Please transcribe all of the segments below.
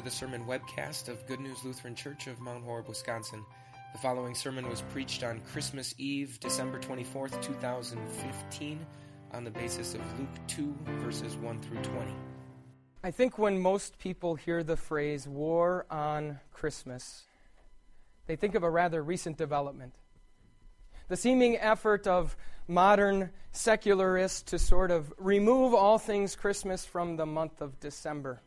to the sermon webcast of Good News Lutheran Church of Mount Horeb, Wisconsin. The following sermon was preached on Christmas Eve, December 24th, 2015, on the basis of Luke 2, verses 1 through 20. I think when most people hear the phrase war on Christmas, they think of a rather recent development. The seeming effort of modern secularists to sort of remove all things Christmas from the month of December.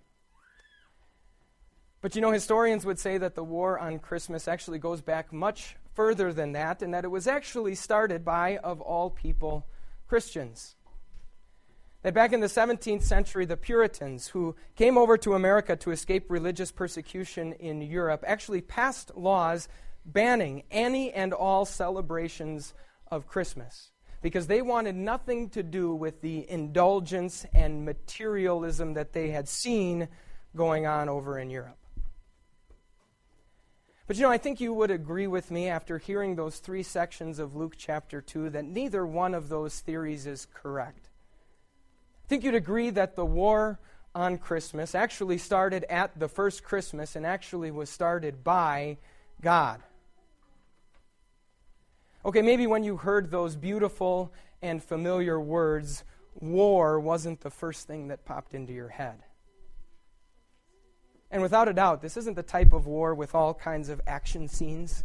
But you know, historians would say that the war on Christmas actually goes back much further than that, and that it was actually started by, of all people, Christians. That back in the 17th century, the Puritans, who came over to America to escape religious persecution in Europe, actually passed laws banning any and all celebrations of Christmas because they wanted nothing to do with the indulgence and materialism that they had seen going on over in Europe. But you know, I think you would agree with me after hearing those three sections of Luke chapter 2 that neither one of those theories is correct. I think you'd agree that the war on Christmas actually started at the first Christmas and actually was started by God. Okay, maybe when you heard those beautiful and familiar words, war wasn't the first thing that popped into your head. And without a doubt, this isn't the type of war with all kinds of action scenes.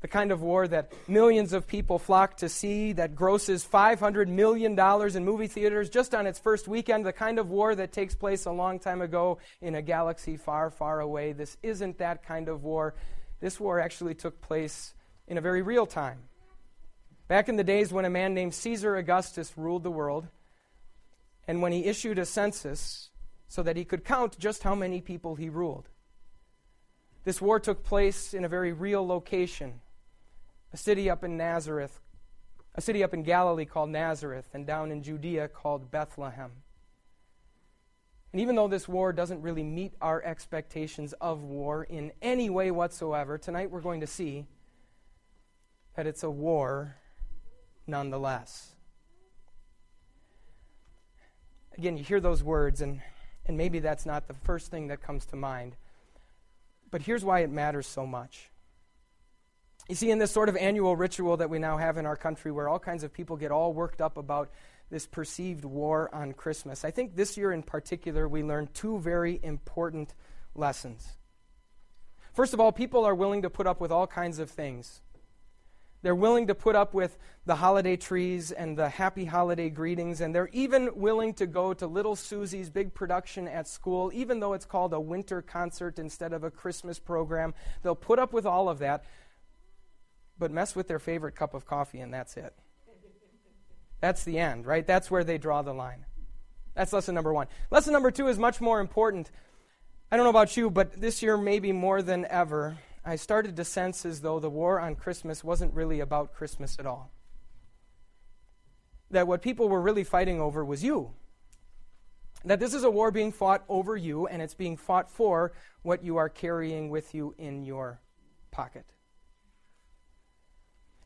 The kind of war that millions of people flock to see, that grosses $500 million in movie theaters just on its first weekend, the kind of war that takes place a long time ago in a galaxy far, far away. This isn't that kind of war. This war actually took place in a very real time. Back in the days when a man named Caesar Augustus ruled the world, and when he issued a census so that he could count just how many people he ruled. This war took place in a very real location, a city up in Nazareth, a city up in Galilee called Nazareth, and down in Judea called Bethlehem. And even though this war doesn't really meet our expectations of war in any way whatsoever, tonight we're going to see that it's a war nonetheless. Again, you hear those words, and and maybe that's not the first thing that comes to mind. But here's why it matters so much. You see, in this sort of annual ritual that we now have in our country where all kinds of people get all worked up about this perceived war on Christmas, I think this year in particular we learned two very important lessons. First of all, people are willing to put up with all kinds of things they're willing to put up with the holiday trees and the happy holiday greetings, and they're even willing to go to Little Susie's big production at school, even though it's called a winter concert instead of a Christmas program. They'll put up with all of that, but mess with their favorite cup of coffee, and that's it. That's the end, right? That's where they draw the line. That's lesson number one. Lesson number two is much more important. I don't know about you, but this year, maybe more than ever, I started to sense as though the war on Christmas wasn't really about Christmas at all. That what people were really fighting over was you. That this is a war being fought over you, and it's being fought for what you are carrying with you in your pocket.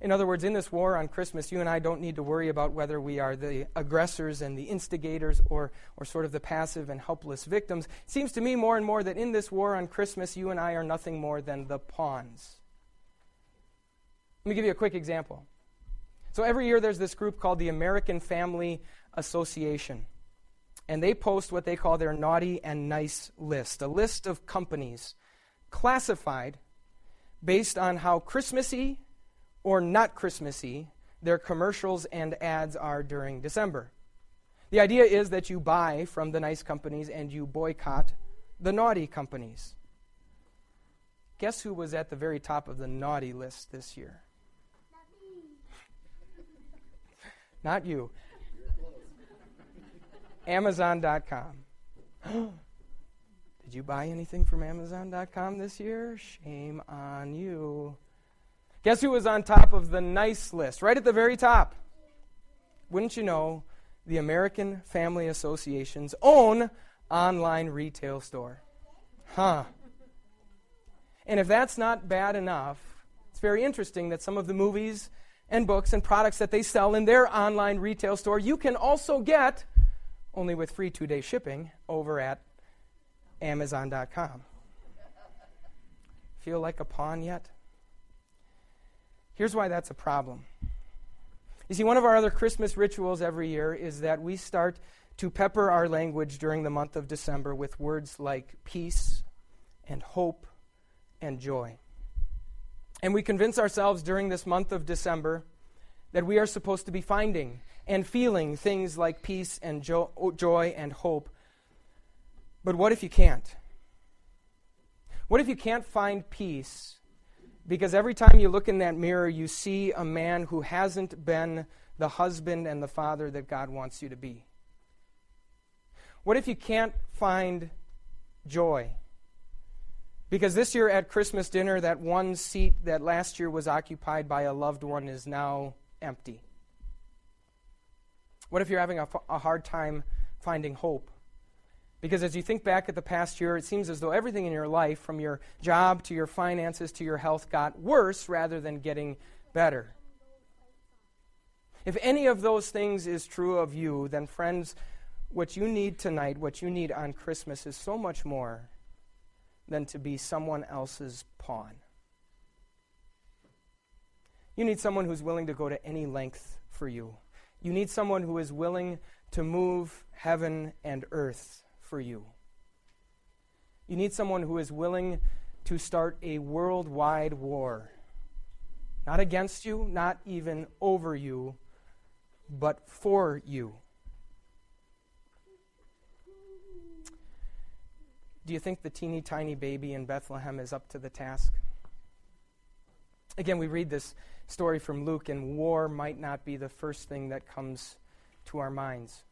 In other words, in this war on Christmas, you and I don't need to worry about whether we are the aggressors and the instigators or, or sort of the passive and helpless victims. It seems to me more and more that in this war on Christmas, you and I are nothing more than the pawns. Let me give you a quick example. So every year there's this group called the American Family Association. And they post what they call their naughty and nice list a list of companies classified based on how Christmassy or not Christmassy their commercials and ads are during December. The idea is that you buy from the nice companies and you boycott the naughty companies. Guess who was at the very top of the naughty list this year? Not me. Not you. Amazon.com. Did you buy anything from Amazon.com this year? Shame on you. Guess who was on top of the nice list? Right at the very top. Wouldn't you know, the American Family Association's own online retail store. Huh. And if that's not bad enough, it's very interesting that some of the movies and books and products that they sell in their online retail store, you can also get, only with free two day shipping, over at Amazon.com. feel like a pawn yet? Here's why that's a problem. You see, one of our other Christmas rituals every year is that we start to pepper our language during the month of December with words like peace and hope and joy. And we convince ourselves during this month of December that we are supposed to be finding and feeling things like peace and jo- joy and hope. But what if you can't? What if you can't find peace because every time you look in that mirror, you see a man who hasn't been the husband and the father that God wants you to be? What if you can't find joy? Because this year at Christmas dinner, that one seat that last year was occupied by a loved one is now empty. What if you're having a, hard time finding hope? Because as you think back at the past year, it seems as though everything in your life, from your job to your finances to your health, got worse rather than getting better. If any of those things is true of you, then, friends, what you need tonight, what you need on Christmas, is so much more than to be someone else's pawn. You need someone who's willing to go to any length for you. You need someone who is willing to move heaven and earth for you. You need someone who is willing to start a worldwide war. Not against you, not even over you, but for you. Do you think the teeny tiny baby in Bethlehem is up to the task? Again, we read this story from Luke, and war might not be the first thing that comes to our minds.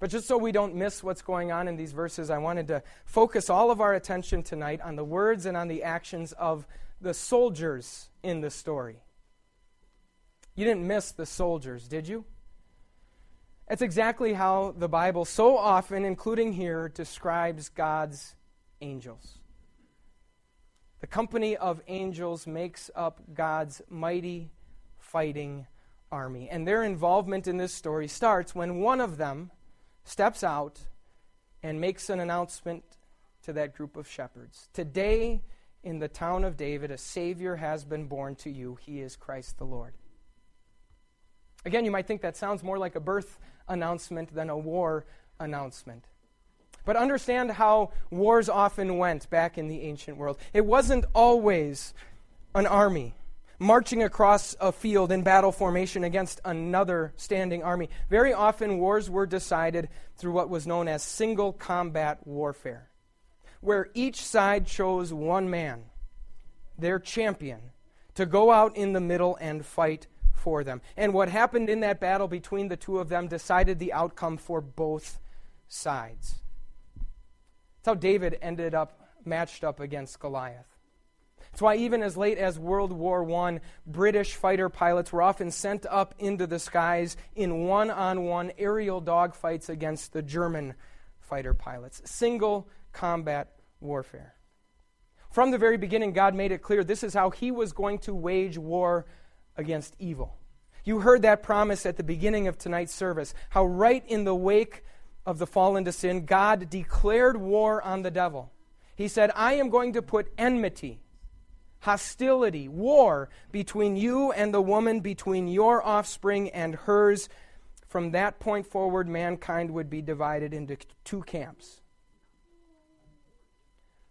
But just so we don't miss what's going on in these verses, I wanted to focus all of our attention tonight on the words and on the actions of the soldiers in the story. You didn't miss the soldiers, did you? That's exactly how the Bible, so often, including here, describes God's angels. The company of angels makes up God's mighty fighting army. And their involvement in this story starts when one of them steps out and makes an announcement to that group of shepherds. Today, in the town of David, a Savior has been born to you. He is Christ the Lord. Again, you might think that sounds more like a birth announcement than a war announcement. But understand how wars often went back in the ancient world. It wasn't always an army marching across a field in battle formation against another standing army. Very often, wars were decided through what was known as single combat warfare, where each side chose one man, their champion, to go out in the middle and fight for them. And what happened in that battle between the two of them decided the outcome for both sides. That's how David ended up matched up against Goliath. That's why, even as late as World War I, British fighter pilots were often sent up into the skies in one on one aerial dogfights against the German fighter pilots. Single combat warfare. From the very beginning, God made it clear this is how He was going to wage war against evil. You heard that promise at the beginning of tonight's service, how right in the wake of the fall into sin, God declared war on the devil. He said, I am going to put enmity hostility, war between you and the woman, between your offspring and hers. From that point forward, mankind would be divided into two camps.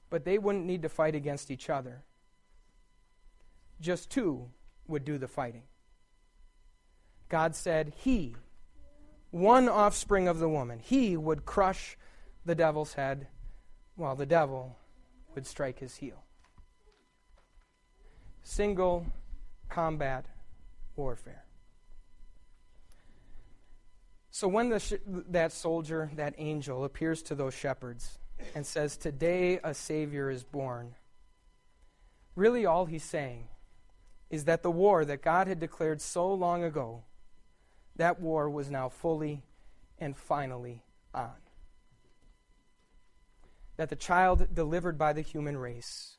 But they wouldn't need to fight against each other. Just two would do the fighting. God said, He, one offspring of the woman, he would crush the devil's head while the devil would strike his heel single combat warfare. So when sh- that soldier, that angel, appears to those shepherds and says, Today a Savior is born, really all he's saying is that the war that God had declared so long ago, that war was now fully and finally on. That the child delivered by the human race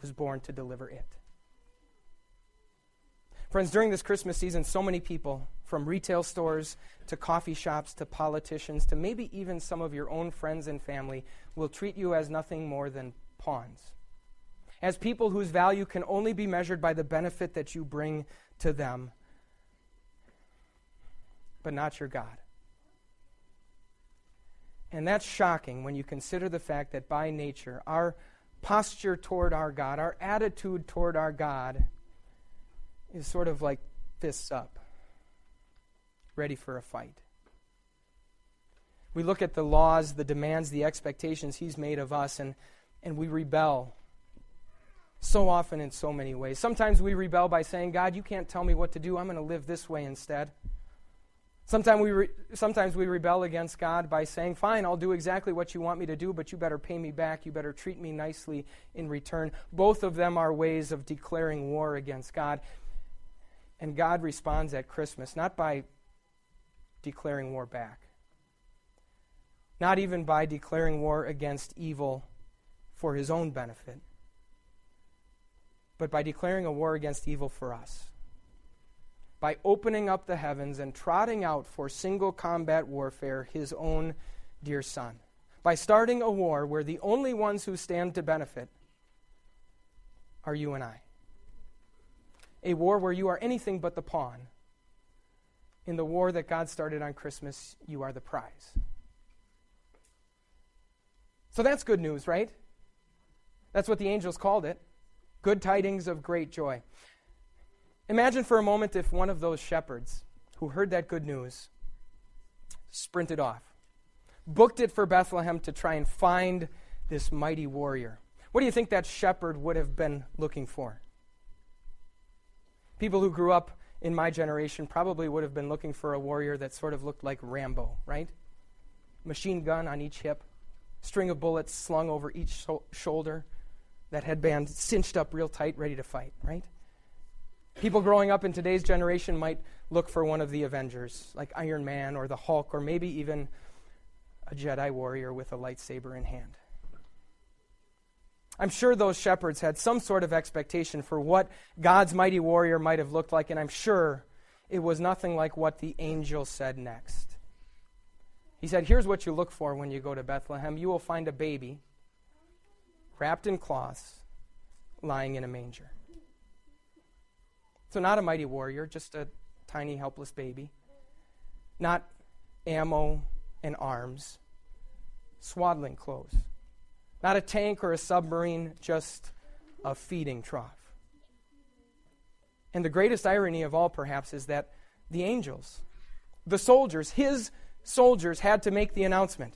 was born to deliver it. Friends, during this Christmas season, so many people, from retail stores to coffee shops to politicians to maybe even some of your own friends and family, will treat you as nothing more than pawns. as people whose value can only be measured by the benefit that you bring to them, but not your God. And that's shocking when you consider the fact that by nature, our posture toward our God, our attitude toward our God, is sort of like fists up, ready for a fight. We look at the laws, the demands, the expectations He's made of us, and, and we rebel so often in so many ways. Sometimes we rebel by saying, God, you can't tell me what to do. I'm going to live this way instead. Sometimes we, re- sometimes we rebel against God by saying, Fine, I'll do exactly what you want me to do, but you better pay me back. You better treat me nicely in return. Both of them are ways of declaring war against God. And God responds at Christmas not by declaring war back, not even by declaring war against evil for his own benefit, but by declaring a war against evil for us by opening up the heavens and trotting out for single combat warfare his own dear son. By starting a war where the only ones who stand to benefit are you and I. A war where you are anything but the pawn. In the war that God started on Christmas, you are the prize. So that's good news, right? That's what the angels called it. Good tidings of great joy. Imagine for a moment if one of those shepherds who heard that good news sprinted off, booked it for Bethlehem to try and find this mighty warrior. What do you think that shepherd would have been looking for? People who grew up in my generation probably would have been looking for a warrior that sort of looked like Rambo, right? Machine gun on each hip, string of bullets slung over each shoulder, that headband cinched up real tight, ready to fight, right? People growing up in today's generation might look for one of the Avengers, like Iron Man or the Hulk, or maybe even a Jedi warrior with a lightsaber in hand. I'm sure those shepherds had some sort of expectation for what God's mighty warrior might have looked like, and I'm sure it was nothing like what the angel said next. He said, Here's what you look for when you go to Bethlehem you will find a baby wrapped in cloths lying in a manger. So, not a mighty warrior, just a tiny, helpless baby. Not ammo and arms, swaddling clothes. Not a tank or a submarine, just a feeding trough. And the greatest irony of all, perhaps, is that the angels, the soldiers, his soldiers, had to make the announcement.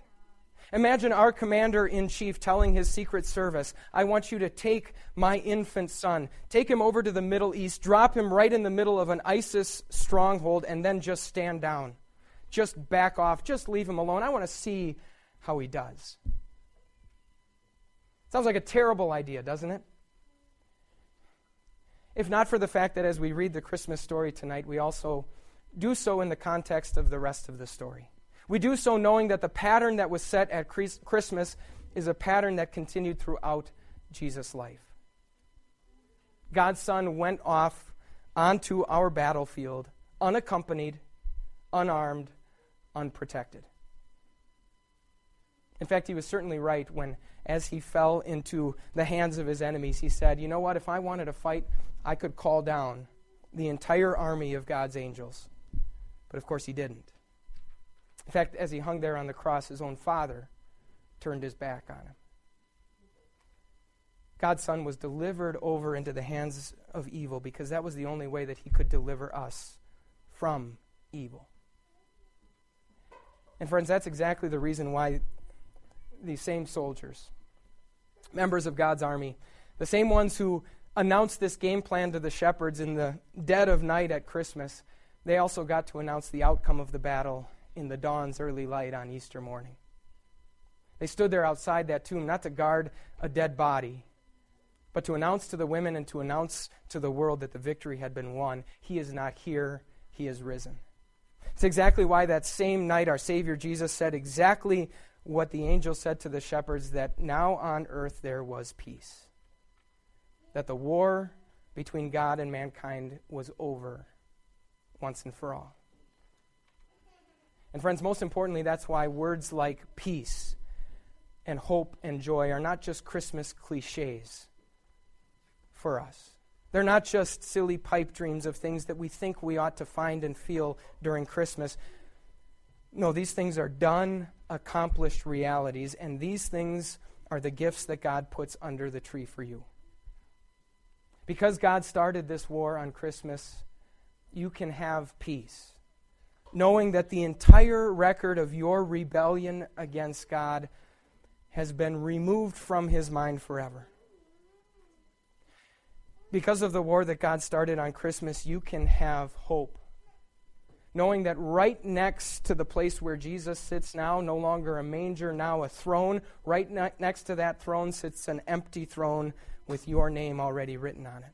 Imagine our commander in chief telling his secret service, I want you to take my infant son, take him over to the Middle East, drop him right in the middle of an ISIS stronghold, and then just stand down. Just back off. Just leave him alone. I want to see how he does. Sounds like a terrible idea, doesn't it? If not for the fact that as we read the Christmas story tonight, we also do so in the context of the rest of the story. We do so knowing that the pattern that was set at Christmas is a pattern that continued throughout Jesus' life. God's Son went off onto our battlefield unaccompanied, unarmed, unprotected. In fact, he was certainly right when, as he fell into the hands of his enemies, he said, You know what? If I wanted to fight, I could call down the entire army of God's angels. But of course, he didn't. In fact, as he hung there on the cross, his own father turned his back on him. God's Son was delivered over into the hands of evil because that was the only way that he could deliver us from evil. And, friends, that's exactly the reason why these same soldiers, members of God's army, the same ones who announced this game plan to the shepherds in the dead of night at Christmas, they also got to announce the outcome of the battle in the dawn's early light on Easter morning. They stood there outside that tomb not to guard a dead body, but to announce to the women and to announce to the world that the victory had been won. He is not here, he is risen. It's exactly why that same night our Savior Jesus said exactly what the angel said to the shepherds that now on earth there was peace. That the war between God and mankind was over once and for all. And, friends, most importantly, that's why words like peace and hope and joy are not just Christmas cliches, for us. They're not just silly pipe dreams of things that we think we ought to find and feel during Christmas. No, these things are done, accomplished realities, and these things are the gifts that God puts under the tree for you. Because God started this war on Christmas, you can have peace, knowing that the entire record of your rebellion against God has been removed from his mind forever. Because of the war that God started on Christmas, you can have hope. Knowing that right next to the place where Jesus sits now, no longer a manger, now a throne, right ne- next to that throne sits an empty throne with your name already written on it.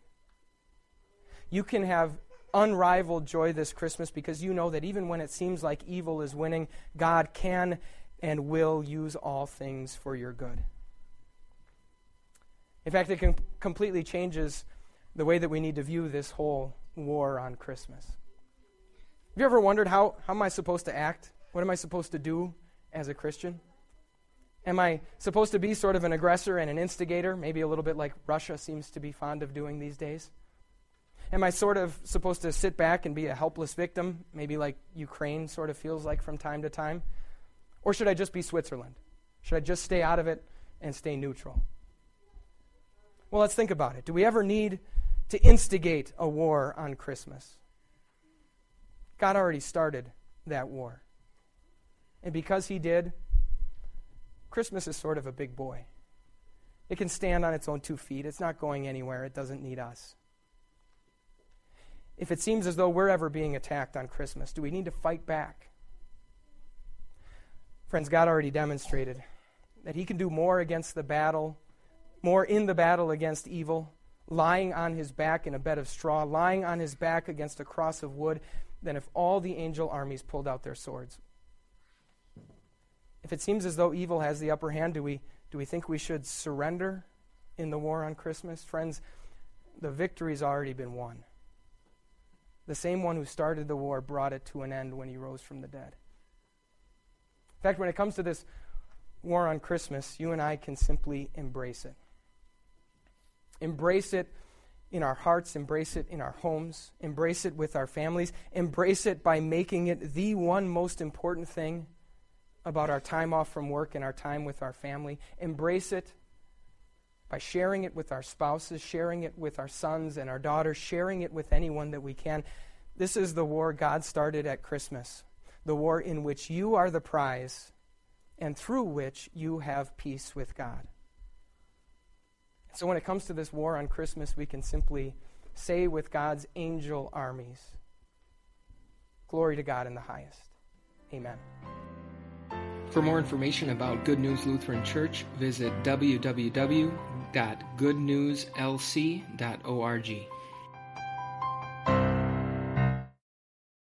You can have unrivaled joy this Christmas because you know that even when it seems like evil is winning, God can and will use all things for your good. In fact, it com- completely changes the way that we need to view this whole war on Christmas. Have you ever wondered how, how am I supposed to act? What am I supposed to do as a Christian? Am I supposed to be sort of an aggressor and an instigator, maybe a little bit like Russia seems to be fond of doing these days? Am I sort of supposed to sit back and be a helpless victim, maybe like Ukraine sort of feels like from time to time? Or should I just be Switzerland? Should I just stay out of it and stay neutral? Well, let's think about it. Do we ever need to instigate a war on Christmas? God already started that war. And because He did, Christmas is sort of a big boy. It can stand on its own two feet. It's not going anywhere. It doesn't need us. If it seems as though we're ever being attacked on Christmas, do we need to fight back? Friends, God already demonstrated that He can do more against the battle, more in the battle against evil, lying on His back in a bed of straw, lying on His back against a cross of wood, than if all the angel armies pulled out their swords. If it seems as though evil has the upper hand, do we, do we think we should surrender in the war on Christmas? Friends, the victory's already been won. The same one who started the war brought it to an end when he rose from the dead. In fact, when it comes to this war on Christmas, you and I can simply embrace it. Embrace it in our hearts, embrace it in our homes, embrace it with our families, embrace it by making it the one most important thing about our time off from work and our time with our family. Embrace it by sharing it with our spouses, sharing it with our sons and our daughters, sharing it with anyone that we can. This is the war God started at Christmas, the war in which you are the prize and through which you have peace with God. So when it comes to this war on Christmas, we can simply say with God's angel armies, Glory to God in the highest. Amen. For more information about Good News Lutheran Church, visit www.goodnewslc.org.